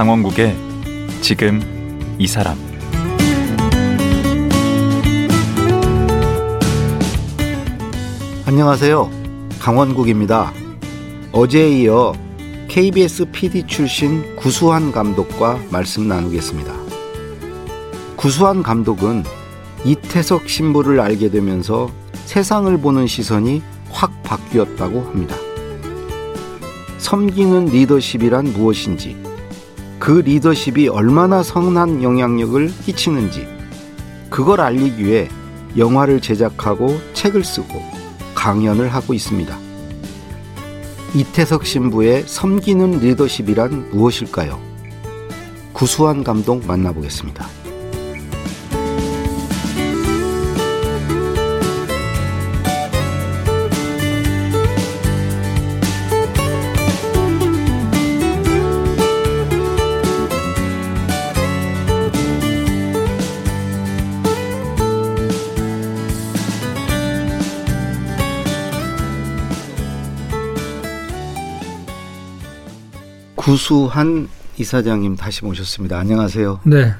강원국의 지금 이 사람 안녕하세요. 강원국입니다. 어제에 이어 KBS PD 출신 구수한 감독과 말씀 나누겠습니다. 구수한 감독은 이태석 신부를 알게 되면서 세상을 보는 시선이 확 바뀌었다고 합니다. 섬기는 리더십이란 무엇인지, 그 리더십이 얼마나 선한 영향력을 끼치는지, 그걸 알리기 위해 영화를 제작하고 책을 쓰고 강연을 하고 있습니다. 이태석 신부의 섬기는 리더십이란 무엇일까요? 구수한 감독 만나보겠습니다. 구수한 이사장님 다시 모셨습니다. 안녕하세요. 네.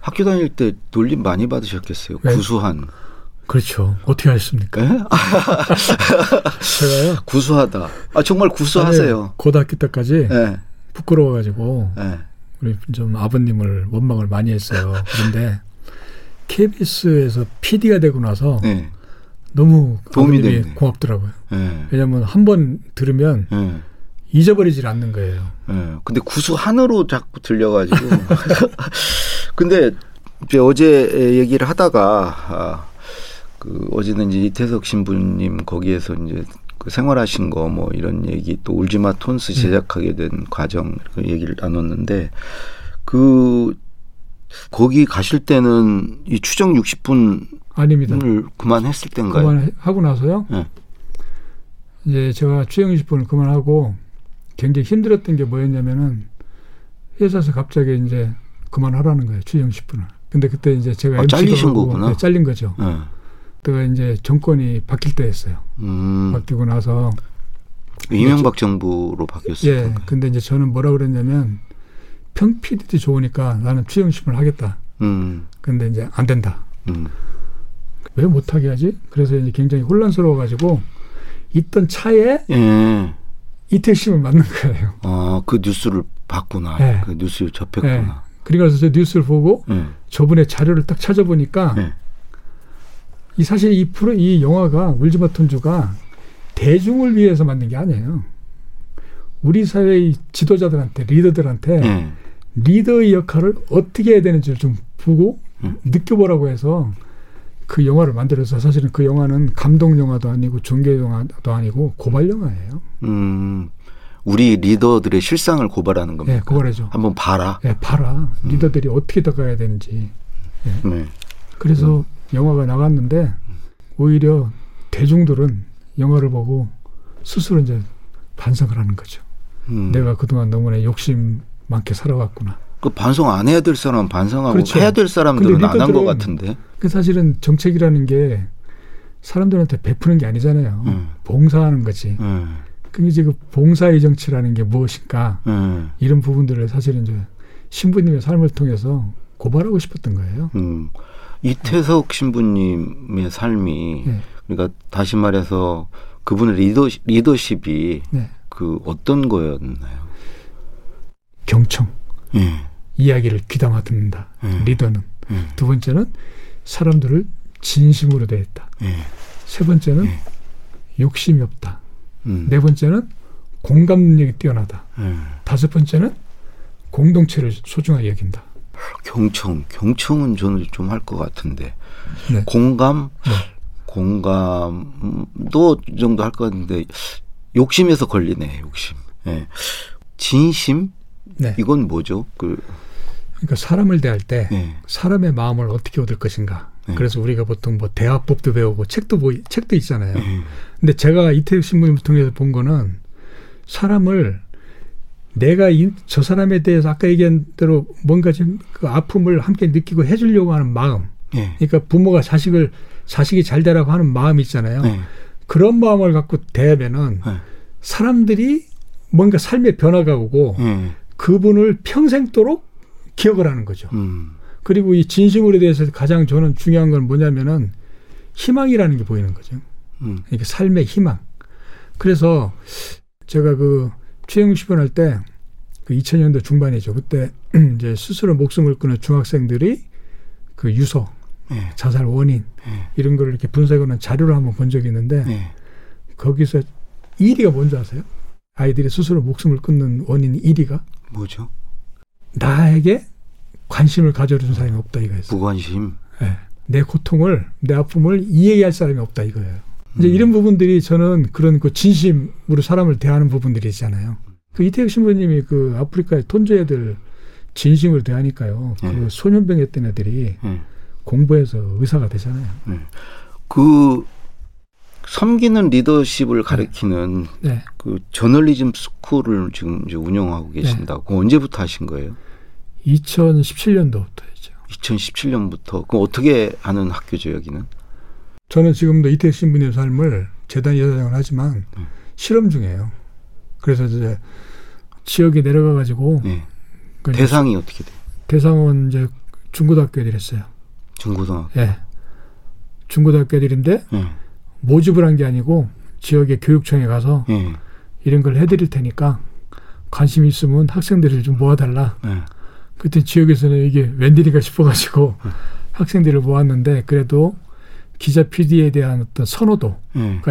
학교 다닐 때 놀림 많이 받으셨겠어요. 네. 구수한. 그렇죠. 어떻게 하셨습니까? 예? 제가요. 구수하다. 아 정말 구수하세요. 아니, 고등학교 때까지 예. 부끄러워가지고 예. 우리 좀 아버님을 원망을 많이 했어요. 그런데 KBS에서 PD가 되고 나서 예. 너무 도움이. 고맙더라고요. 예. 왜냐하면 한 번 들으면 예. 잊어버리질 않는 거예요. 예. 근데 구수 한으로 자꾸 들려가지고. 근데 이제 어제 얘기를 하다가 아, 그 어제는 이제 이태석 신부님 거기에서 이제 그 생활하신 거 뭐 이런 얘기 또 울지마 톤스 제작하게 된 과정 그 얘기를 나눴는데 그 거기 가실 때는 이 추정 60분을 아닙니다. 그만했을 때인가요? 그만하고 나서요. 예. 이제 제가 추영 20분을 그만하고 굉장히 힘들었던 게 뭐였냐면은 회사에서 갑자기 이제 그만하라는 거예요. 추영 10분을. 근데 그때 이제 제가 아, MC도 잘리신 하고 거구나. 네, 잘린 거죠. 예. 그때가 이제 정권이 바뀔 때였어요. 음, 바뀌고 나서 이명박 정부로 바뀌었을 예. 건가요? 근데 이제 저는 뭐라 그랬냐면 평 PD도 좋으니까 나는 10분을 하겠다. 음, 근데 이제 안 된다. 음, 왜 못하게 하지? 그래서 이제 굉장히 혼란스러워가지고 있던 차에 예. 이태심을 맞는 거예요. 아, 그 뉴스를 봤구나. 네. 그 뉴스 접했구나. 그래서 저 뉴스를 보고 예. 저번에 자료를 딱 찾아보니까 네. 이 사실 이 프로 이 영화가 울지마 톤주가 대중을 위해서 만든 게 아니에요. 우리 사회의 지도자들한테 리더들한테 예. 리더의 역할을 어떻게 해야 되는지를 좀 보고 음. 느껴보라고 해서 그 영화를 만들어서 사실은 그 영화는 감동 영화도 아니고 종교 영화도 아니고 고발 영화예요. 음, 우리 리더들의 실상을 고발하는 겁니다. 예, 고발해줘. 한번 봐라. 예, 봐라. 리더들이 어떻게 더 가야 되는지. 네. 그래서 영화가 나갔는데 오히려 대중들은 영화를 보고 스스로 이제 반성을 하는 거죠. 음. 내가 그동안 너무나 욕심 많게 살아왔구나. 그 반성 안 해야 될 사람은 반성하고 그렇죠. 해야 될 사람들은 안 한 것 같은데. 그 사실은 정책이라는 게 사람들한테 베푸는 게 아니잖아요. 음. 봉사하는 거지. 예. 그게 이제 그 봉사의 정치라는 게 무엇인가 예. 이런 부분들을 사실은 이제 신부님의 삶을 통해서 고발하고 싶었던 거예요. 음. 이태석 신부님의 삶이 네. 그러니까 다시 말해서 그분의 리더 리더십이 네. 그 어떤 거였나요? 경청, 예. 이야기를 귀담아 듣는다. 음. 리더는. 예. 두 번째는 사람들을 진심으로 대했다. 예. 세 번째는 네. 욕심이 없다. 음. 네 번째는 공감 능력이 뛰어나다. 예. 다섯 번째는 공동체를 소중하게 여긴다. 경청, 경청은 저는 좀 할 것 같은데 네. 공감, 네. 공감도 이 정도 할 것 같은데 욕심에서 걸리네, 욕심. 예. 진심 네. 이건 뭐죠? 그 그러니까 사람을 대할 때 예. 사람의 마음을 어떻게 얻을 것인가. 네. 그래서 우리가 보통 뭐 대화법도 배우고 책도 보 책도 있잖아요. 예. 근데 제가 이태욱 신부님을 통해서 본 거는 사람을 내가 이, 저 사람에 대해서 아까 얘기한 대로 뭔가 좀 그 아픔을 함께 느끼고 해주려고 하는 마음. 예. 그러니까 부모가 자식을 자식이 잘 되라고 하는 마음이 있잖아요. 예. 그런 마음을 갖고 대하면은 예. 사람들이 뭔가 삶의 변화가 오고 예. 그분을 평생도록 기억을 하는 거죠. 음. 그리고 이 진심으로 대해서 가장 저는 중요한 건 뭐냐면은 희망이라는 게 보이는 거죠. 음. 이게 삶의 희망. 그래서 제가 그 최영욱 시번 할때 그 2000년도 중반이죠. 그때 이제 스스로 목숨을 끊은 중학생들이 그 유서, 예. 자살 원인 예. 이런 거를 이렇게 분석하는 자료를 한번 본 적이 있는데 예. 거기서 1위가 뭔지 아세요? 아이들이 스스로 목숨을 끊는 원인 1위가 뭐죠? 나에게 관심을 가져준 사람이 없다 이거였어요. 무관심. 예. 내 고통을 내 아픔을 이해할 사람이 없다 이거예요. 이제 음. 이런 부분들이 저는 그런 그 진심으로 사람을 대하는 부분들이 있잖아요. 그 이태혁 신부님이 그 아프리카의 톤조 애들 진심으로 대하니까요. 그 네. 소년병 했던 애들이 예. 공부해서 의사가 되잖아요. 그 섬기는 리더십을 가리키는 네. 그 저널리즘 스쿨을 지금 이제 운영하고 계신다고 그거 언제부터 하신 거예요? 2017년도부터였죠. 2017년부터. 그럼 어떻게 하는 학교죠 여기는? 저는 지금도 이태혁 신부님 삶을 재단 이사장을 하지만 음. 실험 중이에요. 그래서 이제 지역에 내려가 가지고 네. 그 대상이 어떻게 돼요? 대상은 이제 중고등학교 애들 했어요. 중고등학교. 예. 중고등학교 애들인데 예. 모집을 한 게 아니고 지역의 교육청에 가서 예. 이런 걸 해드릴 테니까 관심 있으면 학생들을 좀 모아달라. 예. 그때 지역에서는 이게 웬일인가 싶어가지고 학생들을 모았는데 그래도 기자 PD에 대한 어떤 선호도가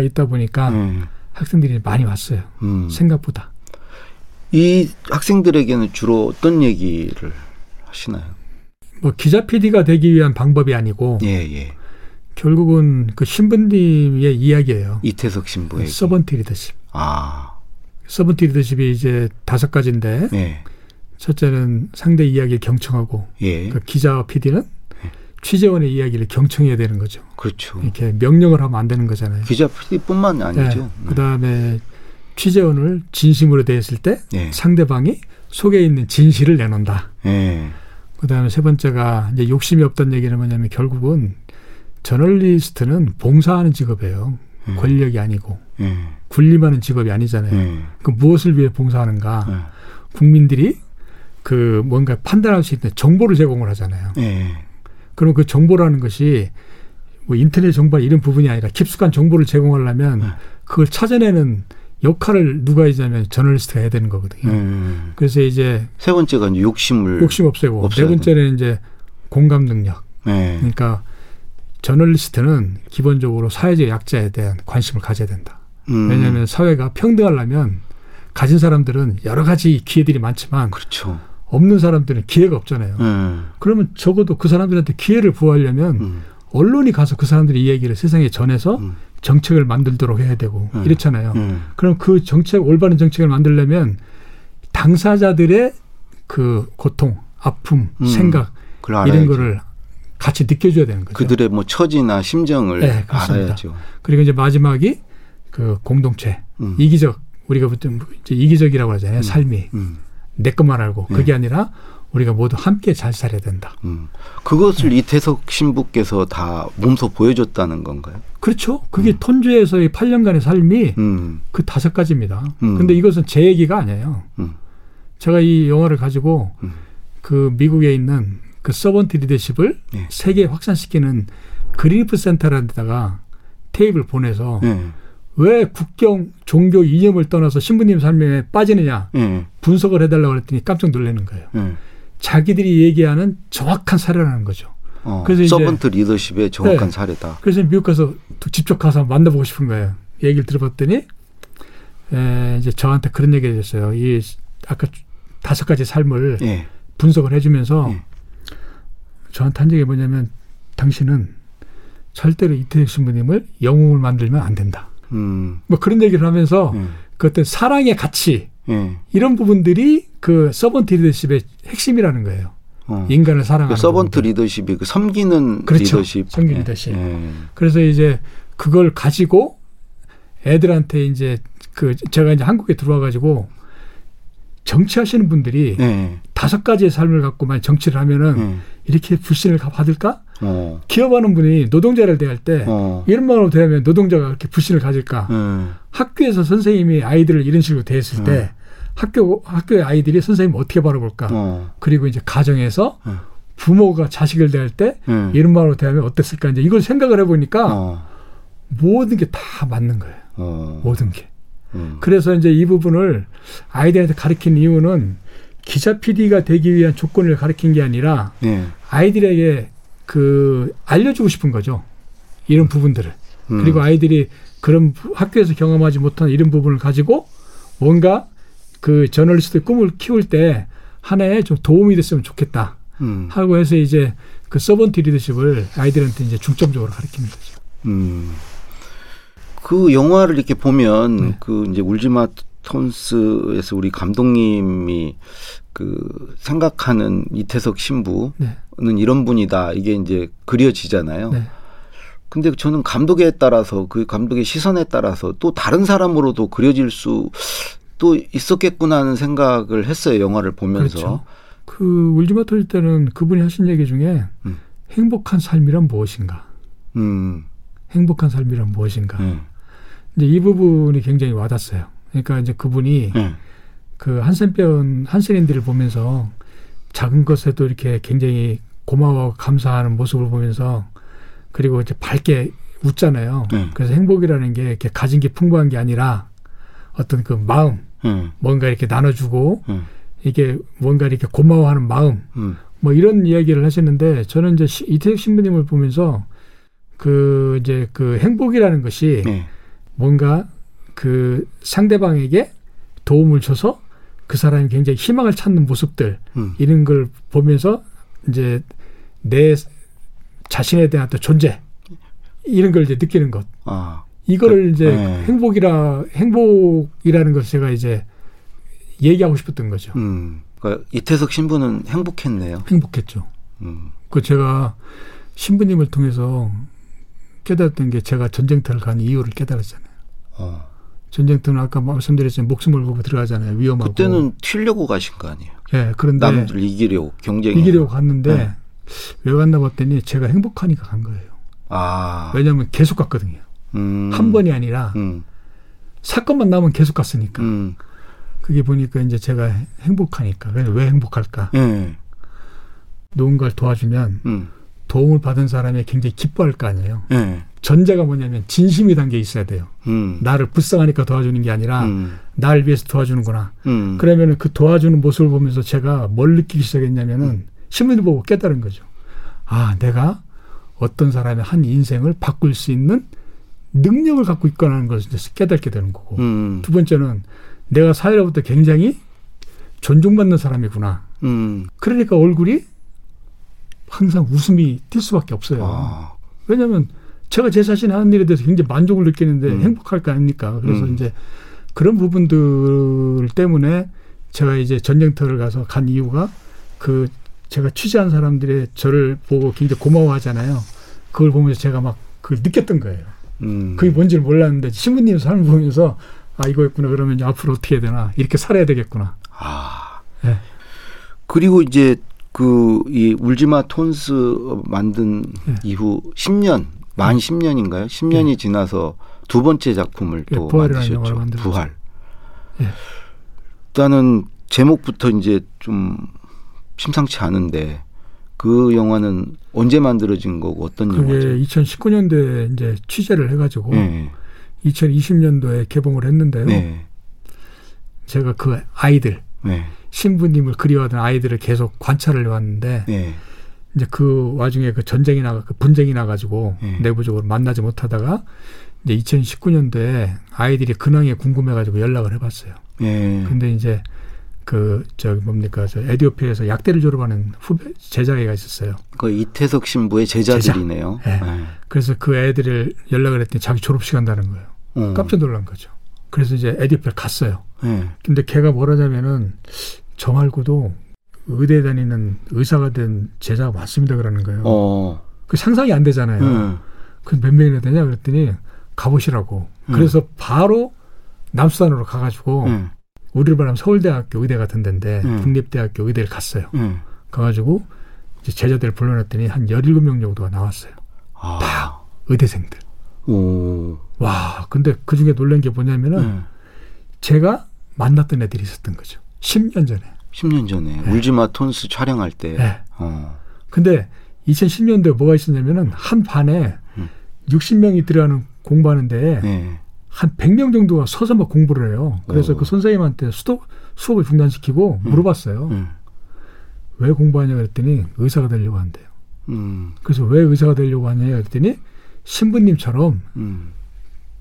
예. 있다 보니까 예. 학생들이 많이 왔어요. 음. 생각보다. 이 학생들에게는 주로 어떤 얘기를 하시나요? 뭐 기자 PD가 되기 위한 방법이 아니고 예, 예. 결국은 그 신부님의 이야기예요. 이태석 신부에게. 서번트 리더십. 아, 서번트 리더십이 이제 다섯 가지인데 예, 첫째는 상대 이야기를 경청하고 예. 그 기자와 PD는 취재원의 이야기를 경청해야 되는 거죠. 그렇죠. 이렇게 명령을 하면 안 되는 거잖아요. 기자 PD뿐만 아니죠. 그 다음에 취재원을 진심으로 대했을 때 예, 상대방이 속에 있는 진실을 내놓는다. 예, 그 다음에 세 번째가 이제 욕심이 없다는 얘기는 뭐냐면 결국은 저널리스트는 봉사하는 직업이에요. 예, 권력이 아니고 예, 군림하는 직업이 아니잖아요. 예, 그 무엇을 위해 봉사하는가? 예, 국민들이 그 뭔가 판단할 수 있는 정보를 제공을 하잖아요. 예, 그럼 그 정보라는 것이 뭐 인터넷 정보 이런 부분이 아니라 깊숙한 정보를 제공하려면 네. 그걸 찾아내는 역할을 누가 해야냐면 저널리스트가 해야 되는 거거든요. 예. 그래서 이제 세 번째가 이제 욕심을. 욕심 없애고 없애야 네 번째는 이제 공감 능력. 예, 그러니까 저널리스트는 기본적으로 사회적 약자에 대한 관심을 가져야 된다. 음, 왜냐하면 사회가 평등하려면 가진 사람들은 여러 가지 기회들이 많지만 그렇죠. 없는 사람들은 기회가 없잖아요. 예, 그러면 적어도 그 사람들한테 기회를 부여하려면 음, 언론이 가서 그 사람들의 이야기를 세상에 전해서 음. 정책을 만들도록 해야 되고 음. 이렇잖아요. 예, 그럼 그 정책 올바른 정책을 만들려면 당사자들의 그 고통, 아픔, 음. 생각. 이런 거를 같이 느껴줘야 되는 거죠. 그들의 뭐 처지나 심정을 네, 그렇습니다. 알아야죠. 그리고 이제 마지막이 그 공동체, 음. 이기적 우리가 보통 이제 이기적이라고 하잖아요. 삶이 음, 내 것만 알고 네. 그게 아니라 우리가 모두 함께 잘 살아야 된다. 음. 그것을 이태석 신부께서 다 몸소 보여줬다는 건가요? 그렇죠. 그게 톤주에서의 8년간의 삶이 음, 그 다섯 가지입니다. 음. 근데 이것은 제 얘기가 아니에요. 음, 제가 이 영화를 가지고 음. 그 미국에 있는 그 서번트 리더십을 네. 세계에 확산시키는 그리프 센터라는 데다가 테이블 보내서 예, 왜 국경, 종교, 이념을 떠나서 신부님 삶에 빠지느냐 예, 분석을 해달라고 그랬더니 깜짝 놀라는 거예요. 예. 자기들이 얘기하는 정확한 사례라는 거죠. 어, 그래서 서번트 리더십의 정확한 네. 사례다. 그래서 미국 가서 또 직접 가서 만나보고 싶은 거예요. 얘기를 들어봤더니 에, 이제 저한테 그런 얘기를 했어요. 이 아까 다섯 가지 삶을 예, 분석을 해주면서 예. 저한테 한 얘기 뭐냐면 당신은 절대로 이태혁 신부님을 영웅을 만들면 안 된다. 음, 뭐 그런 얘기를 하면서 예, 그 어떤 사랑의 가치 예. 이런 부분들이 그 서번트 리더십의 핵심이라는 거예요. 어. 인간을 사랑하는 그 서번트 부분들. 리더십이 그 섬기는 그렇죠. 리더십. 섬기는 예, 리더십. 예. 그래서 이제 그걸 가지고 애들한테 이제 그 제가 이제 한국에 들어와 가지고 정치하시는 분들이 예, 다섯 가지의 삶을 갖고만 정치를 하면은 예. 이렇게 불신을 가- 받을까? 어, 기업하는 분이 노동자를 대할 때 어, 이런 말로 대하면 노동자가 그렇게 불신을 가질까? 예, 학교에서 선생님이 아이들을 이런 식으로 대했을 때 학교 학교의 아이들이 선생님 어떻게 바라볼까? 어. 그리고 이제 가정에서 음. 부모가 자식을 대할 때 음. 이런 말로 대하면 어땠을까? 이제 이걸 생각을 해보니까 어. 모든 게 다 맞는 거예요. 어. 모든 게. 음. 그래서 이제 이 부분을 아이들한테 가르친 이유는 기자 PD가 되기 위한 조건을 가르친 게 아니라 예. 아이들에게 그 알려주고 싶은 거죠. 이런 부분들을. 음. 그리고 아이들이 그런 부- 학교에서 경험하지 못한 이런 부분을 가지고 뭔가 그 저널리스트 꿈을 키울 때 하나의 좀 도움이 됐으면 좋겠다 음. 하고 해서 이제 그 서번트 리더십을 아이들한테 이제 중점적으로 가르치는 거죠. 음. 그 영화를 이렇게 보면 네. 그 이제 울지마 톤스에서 우리 감독님이 그 생각하는 이태석 신부는 네. 이런 분이다 이게 이제 그려지잖아요. 네. 근데 저는 감독에 따라서 그 감독의 시선에 따라서 또 다른 사람으로도 그려질 수 또 있었겠구나 하는 생각을 했어요 영화를 보면서. 그렇죠. 그 울지마 터질 때는 그분이 하신 얘기 중에 음. 행복한 삶이란 무엇인가? 음. 행복한 삶이란 무엇인가? 음. 이제 이 부분이 굉장히 와닿았어요. 그러니까 이제 그분이 음. 그 한센병 한센인들을 보면서 작은 것에도 이렇게 굉장히 고마워하고 감사하는 모습을 보면서 그리고 이제 밝게 웃잖아요. 네. 그래서 행복이라는 게 이렇게 가진 게 풍부한 게 아니라 어떤 그 마음, 음. 뭔가 이렇게 나눠주고 음. 이게 뭔가 이렇게 고마워하는 마음, 음. 뭐 이런 이야기를 하시는데 저는 이제 시- 이태혁 신부님을 보면서 그 이제 그 행복이라는 것이 네. 뭔가 그 상대방에게 도움을 줘서 그 사람이 굉장히 희망을 찾는 모습들 음. 이런 걸 보면서 이제 내 자신에 대한 또 존재 이런 걸 이제 느끼는 것 아. 이거를 이제 네. 행복이라 행복이라는 것을 제가 이제 얘기하고 싶었던 거죠. 음. 그러니까 이태석 신부는 행복했네요. 행복했죠. 음. 그 제가 신부님을 통해서 깨달았던 게 제가 전쟁터를 간 이유를 깨달았잖아요. 어. 전쟁터는 아까 말씀드렸지만 목숨을 걸고 들어가잖아요. 위험하고. 그때는 튀려고 가신 거 아니에요? 예, 그런데 남들 이기려고 경쟁이. 이기려고 갔는데 네. 왜 갔나 봤더니 제가 행복하니까 간 거예요. 아. 왜냐하면 계속 갔거든요. 음. 한 번이 아니라 음. 사건만 나면 계속 갔으니까. 음. 그게 보니까 이제 제가 행복하니까. 왜 행복할까? 예. 누군가를 도와주면 음. 도움을 받은 사람이 굉장히 기뻐할 거 아니에요. 예. 전제가 뭐냐면 진심이 담겨 있어야 돼요. 음. 나를 불쌍하니까 도와주는 게 아니라 음. 나를 위해서 도와주는구나. 음. 그러면은 그 도와주는 모습을 보면서 제가 뭘 느끼기 시작했냐면은 신문을 보고 깨달은 거죠. 아, 내가 어떤 사람의 한 인생을 바꿀 수 있는 능력을 갖고 있거나 하는 것을 깨닫게 되는 거고. 음. 두 번째는 내가 사회로부터 굉장히 존중받는 사람이구나. 음. 그러니까 얼굴이 항상 웃음이 튈 수밖에 없어요. 아. 왜냐하면 제가 제 자신이 하는 일에 대해서 굉장히 만족을 느끼는데 음. 행복할 거 아닙니까? 그래서 음. 이제 그런 부분들 때문에 제가 이제 전쟁터를 가서 간 이유가 그 제가 취재한 사람들의 저를 보고 굉장히 고마워하잖아요. 그걸 보면서 제가 막 그걸 느꼈던 거예요. 음. 그게 뭔지를 몰랐는데 신부님 삶을 보면서 아 이거였구나 그러면 앞으로 어떻게 해야 되나 이렇게 살아야 되겠구나. 아. 네. 그리고 이제 그 이 울지마 톤스 만든 네. 이후 10년 만 10년인가요? 10년이 지나서 두 번째 작품을 예, 또 만드셨죠. 부활. 예. 일단은 제목부터 이제 좀 심상치 않은데 그 영화는 언제 만들어진 거고 어떤 그게 영화죠? 2019년도에 이제 취재를 해가지고 네. 2020년도에 개봉을 했는데요. 네. 제가 그 아이들 네. 신부님을 그리워하던 아이들을 계속 관찰을 해왔는데 네. 이제 그 와중에 그 전쟁이 나가 그 분쟁이 나가지고 네. 내부적으로 만나지 못하다가 이제 2019년도에 아이들이 근황에 궁금해가지고 연락을 해봤어요. 네. 근데 이제 그 저기 뭡니까 저 에디오피아에서 약대를 졸업하는 후배 제자애가 있었어요. 그 이태석 신부의 제자들이네요. 네. 그래서 그 애들을 연락을 했더니 자기 졸업식 한다는 거예요. 어. 깜짝 놀란 거죠. 그래서 이제 에디오피아 갔어요. 네. 근데 걔가 뭐라냐면은 저 말고도 의대 다니는 의사가 된 제자가 많습니다 그러는 거예요. 어. 그 상상이 안 되잖아요. 음. 그몇 명이나 되냐 그랬더니 가보시라고. 음. 그래서 바로 남수단으로 가가지고 음. 우리를 말하면 서울대학교 의대 같은 데인데 음. 국립대학교 의대를 갔어요. 음. 가가지고 제자들 불러놨더니 한 17명 정도가 나왔어요. 아. 의대생들. 오. 와, 근데 그 중에 놀란 게 뭐냐면은 음. 제가 만났던 애들이 있었던 거죠. 10년 전에. 10년 전에 네. 울지마 톤스 촬영할 때. 네. 어. 근데 2010년도에 뭐가 있었냐면은 한 반에 음. 60명이 들어가는 공부하는데 네. 한 100명 정도가 서서 막 공부를 해요. 그래서 오. 그 선생님한테 수도, 수업을 중단시키고 음. 물어봤어요. 음. 왜 공부하냐 그랬더니 의사가 되려고 한대요. 음. 그래서 왜 의사가 되려고 하냐 그랬더니 신부님처럼 음.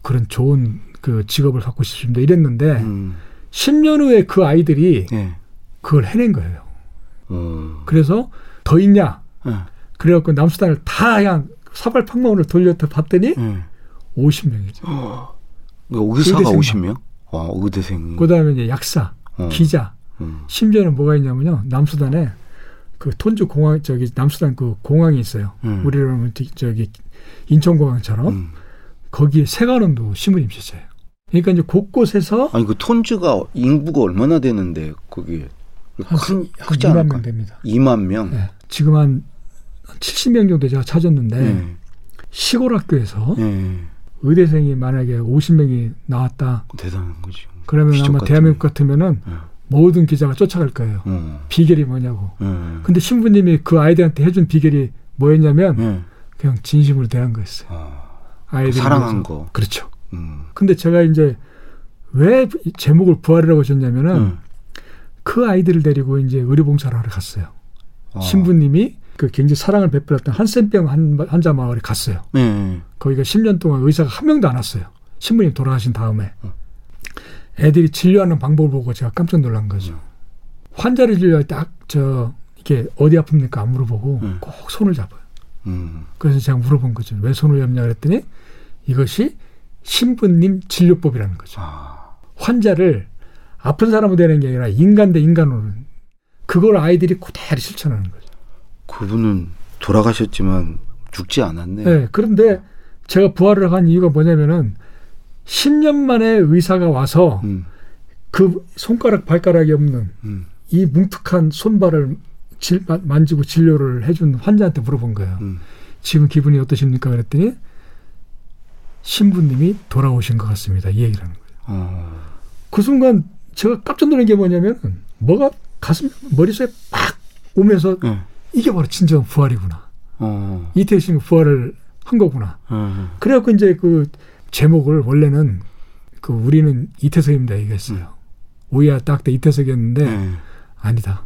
그런 좋은 그 직업을 갖고 싶습니다. 이랬는데 음. 10년 후에 그 아이들이 네. 그걸 해낸 거예요. 어. 그래서 더 있냐? 네. 그래갖고 남수단을 다 그냥 사발팡망으로 돌려서 봤더니 네. 50명이죠. 그러니까 의사가 의대생만. 50명? 와, 의대생. 그 다음에 이제 약사, 어. 기자, 음. 심지어는 뭐가 있냐면요. 남수단에 그 톤주 공항, 저기 남수단 그 공항이 있어요. 음. 우리로 하면 저- 저기 인천공항처럼 음. 거기에 세관원도 신부님 시세요. 그러니까 이제 곳곳에서 아니 그 톤즈가 인구가 얼마나 되는데 거기 한, 큰한 크지 2만 않을까? 명 됩니다. 2만 명. 네. 지금 한 70명 정도 제가 찾았는데 네. 시골 학교에서 네. 의대생이 만약에 50명이 나왔다. 대단한 거지. 그러면 아마 같은- 대한민국 같으면은 네. 모든 기자가 쫓아갈 거예요. 어. 비결이 뭐냐고. 네. 근데 신부님이 그 아이들한테 해준 비결이 뭐였냐면 네. 그냥 진심으로 대한 거였어요. 어. 아이들 사랑한 거. 그렇죠. 음. 근데 제가 이제 왜이 제목을 부활이라고 하셨냐면은 음. 그 아이들을 데리고 이제 의료봉사를 하러 갔어요. 어. 신부님이 그 굉장히 사랑을 베풀었던 한센병 한- 환자 마을에 갔어요. 네. 거기가 10년 동안 의사가 한 명도 안 왔어요. 신부님 돌아가신 다음에. 어. 애들이 진료하는 방법을 보고 제가 깜짝 놀란 거죠. 환자를 진료할 때저 이게 어디 아픕니까 안 물어보고 음. 꼭 손을 잡아요. 음. 그래서 제가 물어본 거죠. 왜 손을 잡냐 그랬더니 이것이 신부님 진료법이라는 거죠. 아. 환자를 아픈 사람으로 되는 게 아니라 인간 대 인간으로 그걸 아이들이 그대로 실천하는 거죠. 그분은 돌아가셨지만 죽지 않았네. 네, 그런데 제가 부활을 한 이유가 뭐냐면은 10년 만에 의사가 와서 음. 그 손가락 발가락이 없는 음. 이 뭉툭한 손발을 질- 마- 만지고 진료를 해준 환자한테 물어본 거예요. 음. 지금 기분이 어떠십니까? 그랬더니 신부님이 돌아오신 것 같습니다. 이 얘기를 하는 거예요. 어. 그 순간 제가 깜짝 놀란 게 뭐냐면 뭐가 가슴 머릿속에 팍 오면서 네. 이게 바로 진정한 부활이구나. 어. 이태식 부활을 한 거구나. 어. 그래갖고 이제 그 제목을 원래는 그 우리는 이태석입니다 얘기했어요. 오이야 딱때 이태석이었는데 네. 아니다.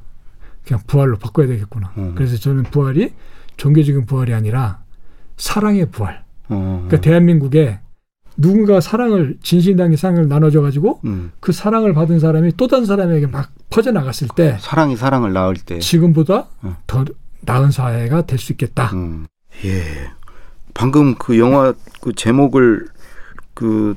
그냥 부활로 바꿔야 되겠구나. 음. 그래서 저는 부활이 종교적인 부활이 아니라 사랑의 부활. 어. 그러니까 대한민국에 누군가 사랑을 진실당의 사랑을 나눠줘 가지고 음. 그 사랑을 받은 사람이 또 다른 사람에게 막 퍼져 나갔을 때 사랑이 사랑을 낳을 때. 지금보다 음. 더 나은 사회가 될 수 있겠다. 음. 예. 방금 그 영화 그 제목을 그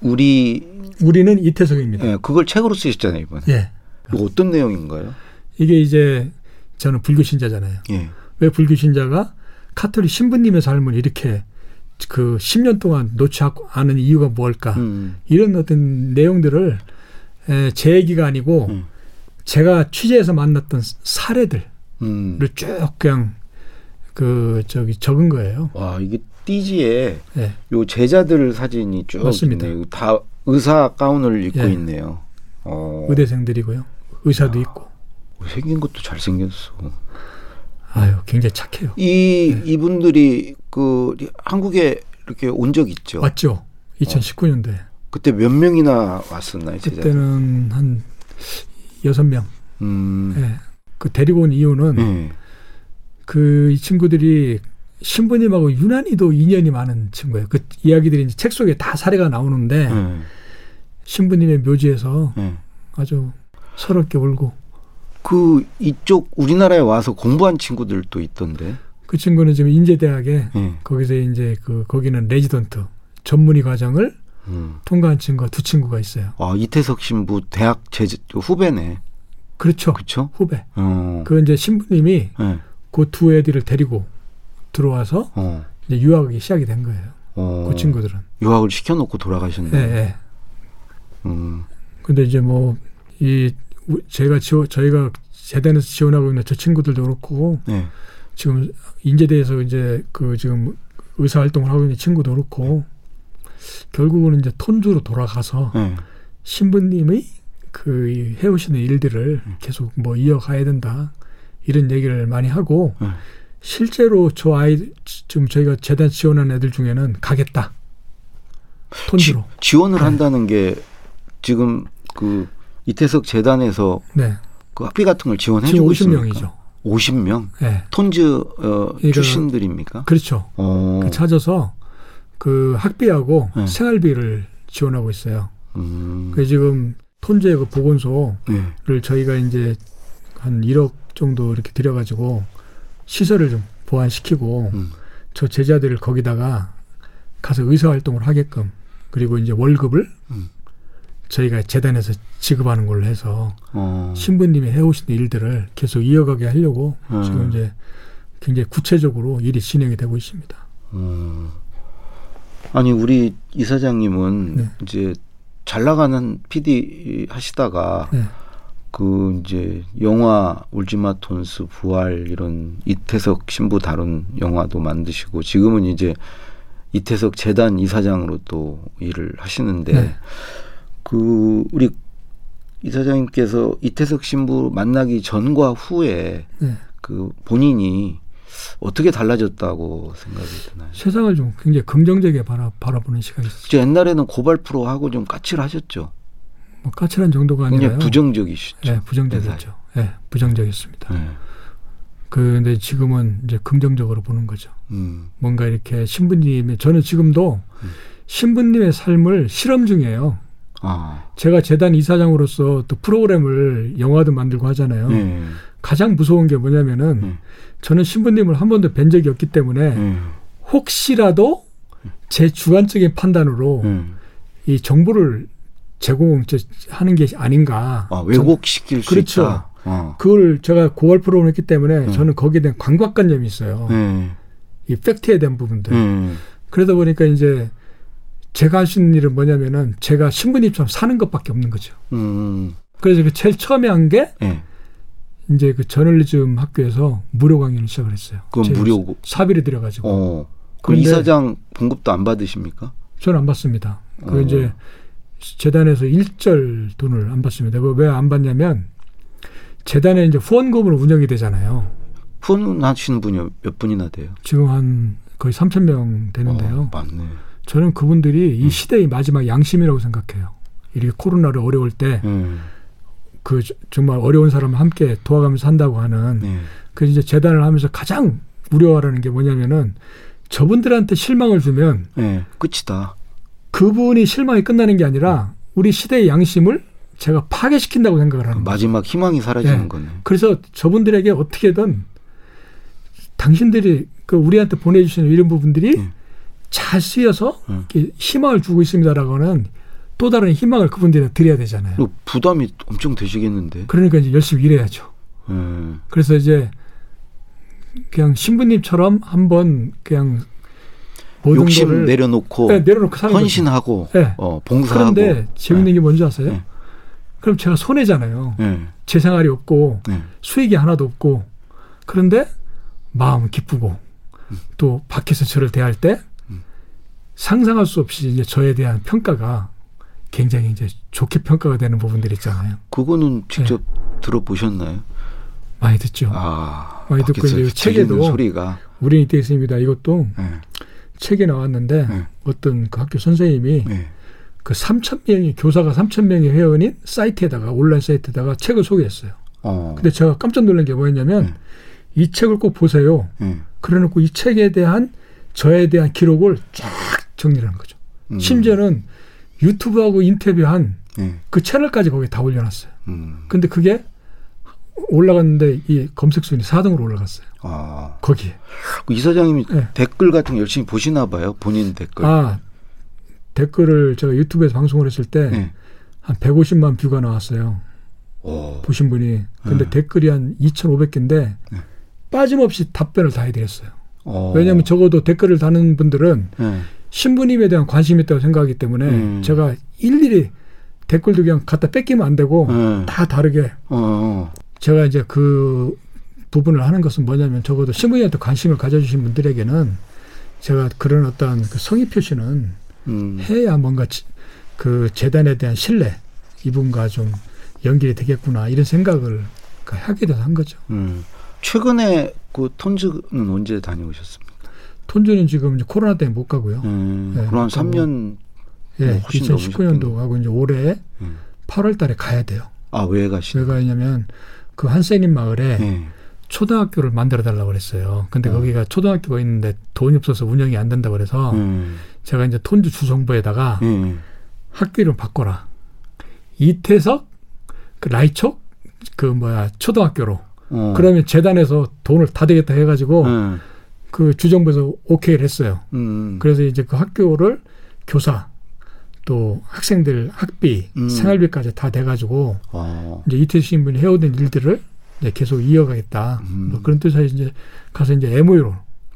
우리 우리는 이태석입니다. 예, 그걸 책으로 쓰셨잖아요 이번에. 예. 이거 어떤 내용인가요? 이게 이제 저는 불교 신자잖아요. 예. 왜 불교 신자가 카톨릭 신부님의 삶을 이렇게 그 10년 동안 놓지 않은 이유가 뭘까? 음. 이런 어떤 내용들을 에, 제 얘기가 아니고 음. 제가 취재해서 만났던 사례들을 음. 쭉 그냥 그 저기 적은 거예요. 와 이게 띠지에 예. 요 제자들 사진이 쭉 맞습니다. 있네요. 다 의사 가운을 입고 예. 있네요. 어. 의대생들이고요. 의사도 있고. 생긴 것도 잘 생겼어. 아유, 굉장히 착해요. 이 네. 이분들이 그 한국에 이렇게 온 적 있죠. 왔죠? 2019년도에. 그때 몇 명이나 왔었나요, 제자들? 그때는 한 여섯 명. 음. 예. 그 데리고 온 이유는 예. 그이 친구들이 신부님하고 유난히도 인연이 많은 친구예요. 그 이야기들이 이제 책 속에 다 사례가 나오는데 예. 신부님의 묘지에서 예. 아주 서럽게 울고 그 이쪽 우리나라에 와서 공부한 친구들도 있던데. 그 친구는 지금 인제대학에 예. 거기서 이제 그 거기는 레지던트 전문의 과정을 음. 통과한 친구가 두 친구가 있어요. 아 이태석 신부 대학 제자 후배네. 그렇죠. 그렇죠? 후배. 어. 그 이제 신부님이 예. 그두 애들을 데리고 들어와서 어. 이제 유학이 시작이 된 거예요. 어. 그 친구들은. 유학을 시켜놓고 돌아가셨네. 예, 예. 음. 근데 이제 뭐 이 제가 지원 저희가 재단에서 지원하고 있는 저 친구들도 그렇고 네. 지금 인제대에서 이제 그 지금 의사 활동을 하고 있는 친구도 그렇고 결국은 이제 톤주로 돌아가서 네. 신부님의 그 해오시는 일들을 계속 뭐 이어가야 된다 이런 얘기를 많이 하고 네. 실제로 저 아이 지금 저희가 재단 지원한 애들 중에는 가겠다 톤주로 지, 원을 네. 한다는 게 지금 그 이태석 재단에서 네 그 학비 같은 걸 지원해 주고 50명이죠. 50명 네 톤즈 어, 출신들입니까? 그렇죠. 어. 그 찾아서 그 학비하고 네. 생활비를 지원하고 있어요. 음. 그 지금 톤제 그 보건소를 네. 저희가 이제 한 1억 정도 이렇게 들여가지고 시설을 좀 보완시키고 음. 저 제자들을 거기다가 가서 의사 활동을 하게끔 그리고 이제 월급을 음. 저희가 재단에서 지급하는 걸로 해서 어. 신부님이 해오신 일들을 계속 이어가게 하려고 음. 지금 이제 굉장히 구체적으로 일이 진행이 되고 있습니다. 음. 아니 우리 이사장님은 네. 이제 잘 나가는 PD 하시다가 네. 그 이제 영화 울지마 톤스 부활 이런 이태석 신부 다룬 영화도 만드시고 지금은 이제 이태석 재단 이사장으로 또 일을 하시는데 네. 그 우리 이사장님께서 이태석 신부 만나기 전과 후에 네. 그 본인이 어떻게 달라졌다고 생각이 드나요? 세상을 좀 굉장히 긍정적이게 바라, 바라보는 시각이 있어요. 이제 옛날에는 고발 프로 하고 좀 까칠하셨죠. 뭐 까칠한 정도가. 굉장히 부정적이시죠. 네, 부정적이었죠. 네, 부정적이었습니다. 네. 근데 지금은 이제 긍정적으로 보는 거죠. 음. 뭔가 이렇게 신부님의 저는 지금도 음. 신부님의 삶을 실험 중이에요. 아. 제가 재단 이사장으로서 또 프로그램을 영화도 만들고 하잖아요. 네. 가장 무서운 게 뭐냐면은 네. 저는 신부님을 한 번도 뵌 적이 없기 때문에 네. 혹시라도 제 주관적인 판단으로 네. 이 정보를 제공하는 게 아닌가. 아, 왜곡시킬 수 그렇죠. 있다. 어. 그걸 제가 고발 프로그램을 했기 때문에 네. 저는 거기에 대한 광각관념이 있어요. 네. 이 팩트에 대한 부분들. 네. 그러다 보니까 이제 제가 할 수 있는 일은 뭐냐면은 제가 신부님처럼 사는 것밖에 없는 거죠. 음. 그래서 그 제일 처음에 한게 네. 이제 그 저널리즘 학교에서 무료 강연을 시작을 했어요. 그건 무료고. 사비를 들여가지고 어. 그 이사장 봉급도 안 받으십니까? 저는 안 받습니다. 그 어. 이제 재단에서 일절 돈을 안 받습니다. 왜 안 받냐면 재단에 이제 후원금으로 운영이 되잖아요. 후원하시는 분이 몇 분이나 돼요? 지금 한 거의 3천 명 되는데요. 어, 맞네. 저는 그분들이 이 음. 시대의 마지막 양심이라고 생각해요. 이렇게 코로나를 어려울 때그 네. 정말 어려운 사람을 함께 도와가면서 한다고 하는 네. 그 이제 재단을 하면서 가장 우려하라는 게 뭐냐면은 저분들한테 실망을 주면 네. 끝이다. 그분이 실망이 끝나는 게 아니라 우리 시대의 양심을 제가 파괴시킨다고 생각을 하는 거예요. 마지막 희망이 사라지는 네. 거네. 그래서 저분들에게 어떻게든 당신들이 그 우리한테 보내주시는 이런 부분들이 네. 잘 쓰여서 네. 이렇게 희망을 주고 있습니다라고는 또 다른 희망을 그분들한테 드려야 되잖아요. 그리고 부담이 엄청 되시겠는데. 그러니까 이제 열심히 일해야죠. 네. 그래서 이제 그냥 신부님처럼 한번 그냥 모든 욕심 내려놓고 네, 내려놓고. 헌신하고 네. 어, 봉사하고. 그런데 재밌는 게 뭔지 아세요? 네. 그럼 제가 손해잖아요. 네. 제 생활이 없고 네. 수익이 하나도 없고 그런데 마음은 기쁘고 또 밖에서 저를 대할 때 음. 상상할 수 없이 이제 저에 대한 평가가 굉장히 이제 좋게 평가가 되는 부분들 있잖아요. 그거는 직접 네. 들어보셨나요? 많이 듣죠. 아, 많이 듣고 이제 책에도 소리가. 우리는 이때 있습니다. 이것도 네. 책에 나왔는데 네. 어떤 그 학교 선생님이 네. 그 3천 명이 교사가 3천 명이 회원인 사이트에다가 온라인 사이트에다가 책을 소개했어요. 어. 근데 제가 깜짝 놀란 게 뭐였냐면 네. 이 책을 꼭 보세요. 네. 그래놓고 이 책에 대한 저에 대한 기록을 쫙 정리를 하는 거죠. 음. 심지어는 유튜브하고 인터뷰한 네. 그 채널까지 거기에 다 올려놨어요. 음. 근데 그게 올라갔는데 이 검색 순위 4등으로 올라갔어요. 아. 거기에. 그 이사장님이 네. 댓글 같은 거 열심히 보시나 봐요. 본인 댓글. 아 댓글을 제가 유튜브에서 방송을 했을 때한 네. 150만 뷰가 나왔어요. 오. 보신 분이. 근데 네. 댓글이 한 2,500개인데 네. 빠짐없이 답변을 다 해드렸어요. 어. 왜냐하면 적어도 댓글을 다는 분들은 네. 신부님에 대한 관심이 있다고 생각하기 때문에 음. 제가 일일이 댓글도 그냥 갖다 뺏기면 안 되고 네. 다 다르게 어. 제가 이제 그 부분을 하는 것은 뭐냐면 적어도 신부님한테 관심을 가져주신 분들에게는 제가 그런 어떤 그 성의 표시는 음. 해야 뭔가 지- 그 재단에 대한 신뢰 이분과 좀 연결이 되겠구나 이런 생각을 그 하게 돼서 한 거죠. 음. 최근에 그 톤즈는 언제 다녀오셨습니까? 톤즈는 지금 이제 코로나 때문에 못 가고요. 음, 네, 그럼 한 그러니까 3년 예, 더 2019년도 하고 이제 올해 음. 8월 달에 가야 돼요. 아, 왜 가시나요? 왜 가냐면 그 한세님 마을에 네. 초등학교를 만들어 달라고 그랬어요. 근데 어. 거기가 초등학교가 있는데 돈이 없어서 운영이 안 된다고 그래서 음. 제가 이제 톤주 주정부에다가 네. 학교 이름 바꿔라. 이태석 그 라이촉 그 뭐야 초등학교로. 어. 그러면 재단에서 돈을 다 되겠다 해가지고 음. 그 주정부에서 오케이를 했어요. 음. 그래서 이제 그 학교를 교사 또 학생들 학비 음. 생활비까지 다 돼가지고 어. 이제 이태수 신분이 해오던 일들을 이제 계속 이어가겠다. 음. 뭐 그런 뜻에서 이제 가서 이제 MOU로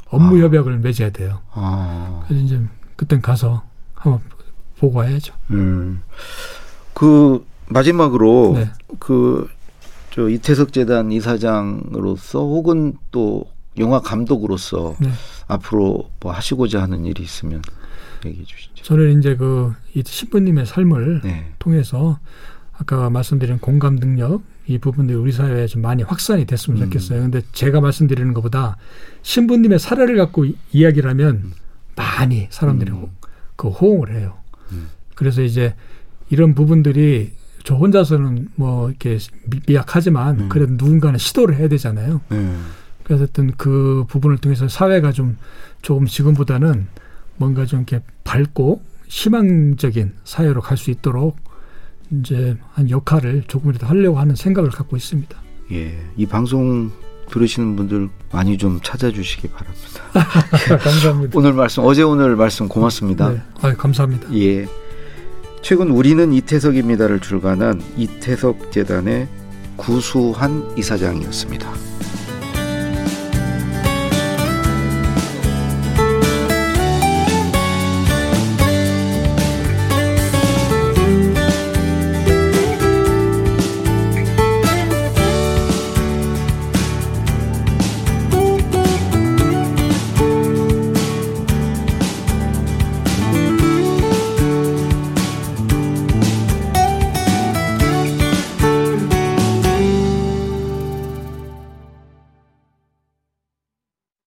업무 아. 협약을 맺어야 돼요. 아. 그래서 이제 그땐 가서 한번 보고 와야죠. 음. 그 마지막으로 네. 그저 이태석 재단 이사장으로서 혹은 또 영화 감독으로서 네. 앞으로 뭐 하시고자 하는 일이 있으면 얘기해 주시죠. 저는 이제 그이 신부님의 삶을 네. 통해서 아까 말씀드린 공감 능력 이 부분들이 우리 사회에 좀 많이 확산이 됐으면 음. 좋겠어요. 근데 제가 말씀드리는 것보다 신부님의 사례를 갖고 이- 이야기를 하면 많이 사람들이 음. 호, 그 호응을 해요. 음. 그래서 이제 이런 부분들이 저 혼자서는 뭐 이렇게 미- 미약하지만 음. 그래도 누군가는 시도를 해야 되잖아요. 네. 그래서 어떤 그 부분을 통해서 사회가 좀 조금 지금보다는 뭔가 좀 이렇게 밝고 희망적인 사회로 갈 수 있도록 이제 한 역할을 조금이라도 하려고 하는 생각을 갖고 있습니다. 예. 이 방송 들으시는 분들 많이 좀 찾아주시기 바랍니다. 감사합니다. 오늘 말씀 어제 오늘 말씀 고맙습니다. 네. 아, 감사합니다. 예. 최근 우리는 이태석입니다를 출간한 이태석 재단의 구수한 이사장이었습니다.